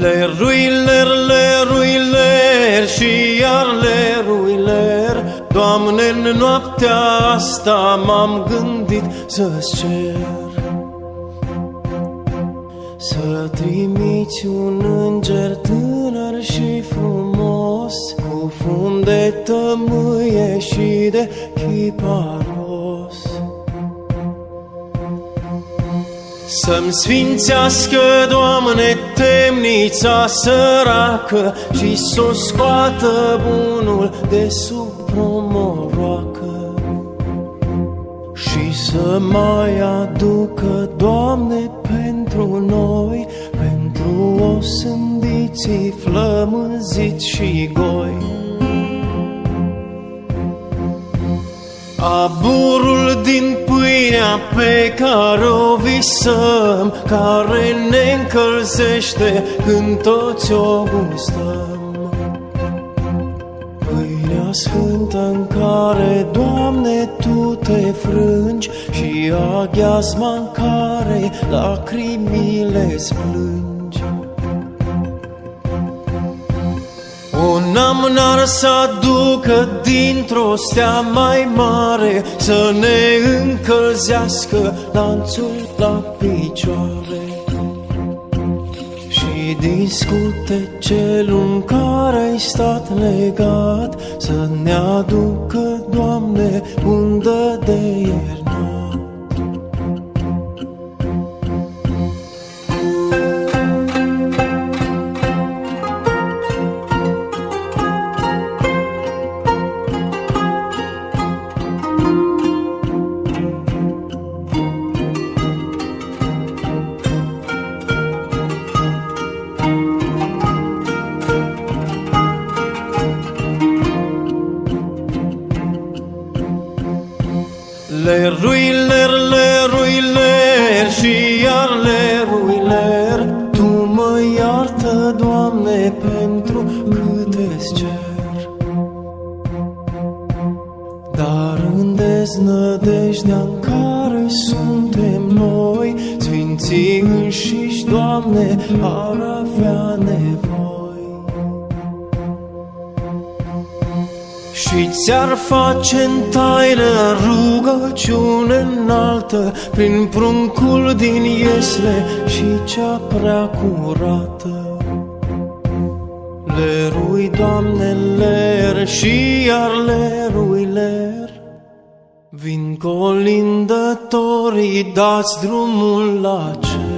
Leruiler, leruiler și iar leruiler Doamne, în noaptea asta m-am gândit să-ți cer Să trimiți un înger tânăr și frumos Cu fum de tămâie și de chiparos Să-mi sfințească, Doamne, temnița săracă Și să-o scoată bunul de sub promoroacă. Și să mai aducă, Doamne, pentru noi Pentru o sândiții flămânziți și goi. Aburul din pâinea pe care o visăm Care ne încălzește când toți o gustăm. Pâinea sfântă în care, Doamne, Tu te frângi Și aghiazma în care lacrimile splângi Un amnar să aducă dintr-o stea mai mare Să ne încălzească lanțul la picioare. Și discute celul în care ai stat legat Să ne aducă, Doamne, undă de iernat Leruiler, leruiler și iar leruiler Tu mă iartă, Doamne, pentru câte cer. Dar în deznădejdea în care suntem noi Sfinții înșiși, Doamne, ar avea nevoie Și ți-ar face în taină rugăciune înaltă Prin pruncul din iesle și cea prea curată. Lerui, Doamne, ler și iar lerui, ler. Vin colindătorii, dați drumul la cer